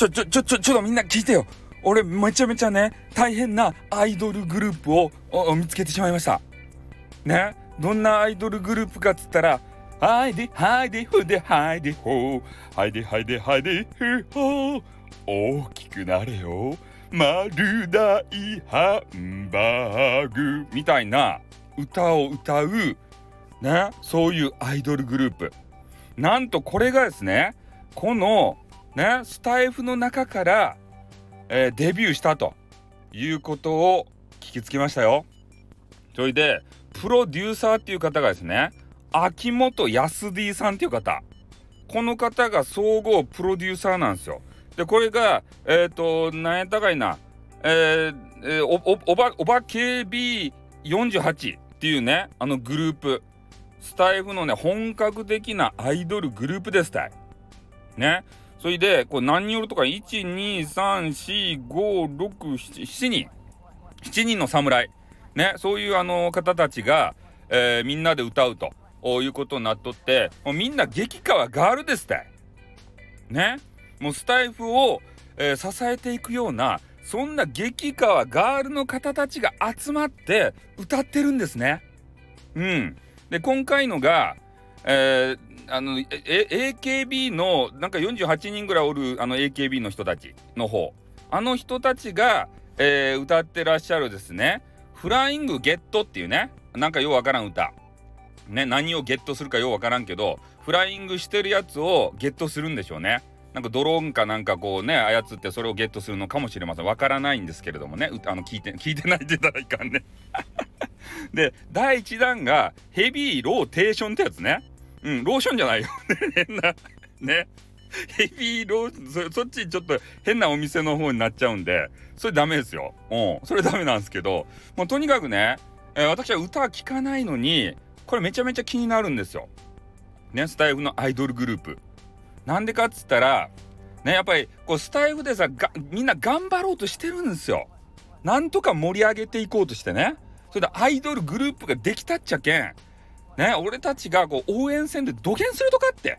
ちょ、ちょ、ちょ、ちょ、ちょっとみんな聞いてよ。俺、めちゃめちゃね、大変なアイドルグループを見つけてしまいました。ね？どんなアイドルグループかっつったら、はいで、はいで、ふで、はいで、ほう。はいで、はいで、はいで、ふほう。大きくなれよ。丸大ハンバーグ。みたいな歌を歌う、ね？そういうアイドルグループ。なんとこれがですね、この、ね、スタイフの中から、えー、デビューしたということを聞きつけましたよ。それで、プロデューサーっていう方がですね、秋元康 D さんっていう方。この方が総合プロデューサーなんですよ。で、これが、えっ、ー、と、なんやったかいな、えー、えー、お、お、おば、おば KB48 っていうね、あのグループ。スタイフのね、本格的なアイドルグループですたい。ね。それで、これ何人おるとか、1、2、3、4、5、6、7、7人。7人の侍。ね、そういうあの方たちが、えー、みんなで歌うということになっとって、もうみんな激川ガールですって。ね。もうスタイフを、えー、支えていくような、そんな激川ガールの方たちが集まって歌ってるんですね。うん。で、今回のが、えー、あの、A、AKB の、なんか48人ぐらいおる、あの AKB の人たちの方。あの人たちが、えー、歌ってらっしゃるですね、フライングゲットっていうね、なんかようわからん歌。ね、何をゲットするかようわからんけど、フライングしてるやつをゲットするんでしょうね。なんかドローンかなんかこうね、操ってそれをゲットするのかもしれません。わからないんですけれどもね。あの、聞いて、聞いてないって言ったらいかんね。で、第1弾がヘビーローテーションってやつね。うん、ローションじゃないよ。変な、ね。ヘビーロー、そっちちょっと変なお店の方になっちゃうんで、それダメですよ。うん、それダメなんですけど、もうとにかくね、えー、私は歌は聴かないのに、これめちゃめちゃ気になるんですよ。ね、スタイフのアイドルグループ。なんでかっつったら、ね、やっぱりこうスタイフでさみんな頑張ろうとしてるんですよ。なんとか盛り上げていこうとしてね。それでアイドルグループができたっちゃけん。ね、俺たちがこう応援戦で土下するとかって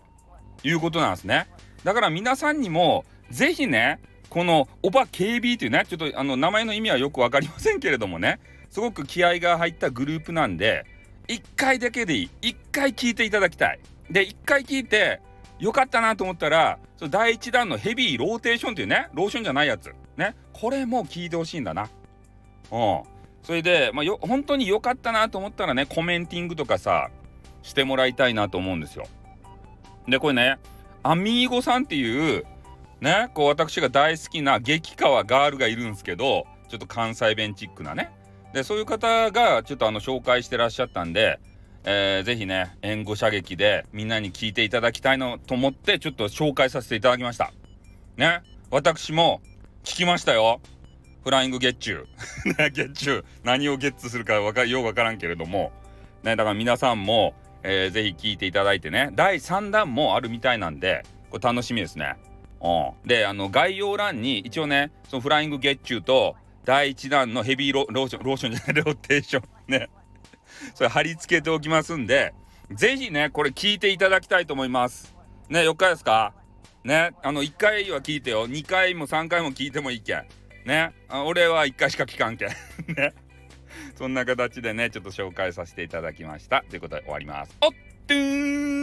いうことなんですね。だから皆さんにもぜひね、このおば KB というね、ちょっとあの名前の意味はよく分かりませんけれどもね、すごく気合が入ったグループなんで、1回だけでいい。1回聞いていただきたい。で、1回聞いて、よかったなと思ったら、その第1弾のヘビーローテーションっていうね、ローションじゃないやつ。ね。これも聞いてほしいんだな。うん。それで、まあ、よ本当に良かったなと思ったらねコメンティングとかさしてもらいたいなと思うんですよ。でこれねアミーゴさんっていうねこう私が大好きな激川ガールがいるんですけどちょっと関西弁チックなねでそういう方がちょっとあの紹介してらっしゃったんで、えー、ぜひね援護射撃でみんなに聞いていただきたいのと思ってちょっと紹介させていただきました。ね私も聞きましたよ。フライングゲッチュー。ゲッチュー。何をゲッツするかわかようわからんけれども。ね、だから皆さんも、えー、ぜひ聞いていただいてね。第3弾もあるみたいなんで、これ楽しみですね。うん。で、あの、概要欄に一応ね、そのフライングゲッチューと、第1弾のヘビーローション、ローションじゃない、ローテーション。ね。それ貼り付けておきますんで、ぜひね、これ聞いていただきたいと思います。ね、4日ですか？ね、あの、1回は聞いてよ。2回も3回も聞いてもいいけん。ね。俺は1回しか聞かんけん。ね。そんな形でねちょっと紹介させていただきました。ということで終わります。おっとー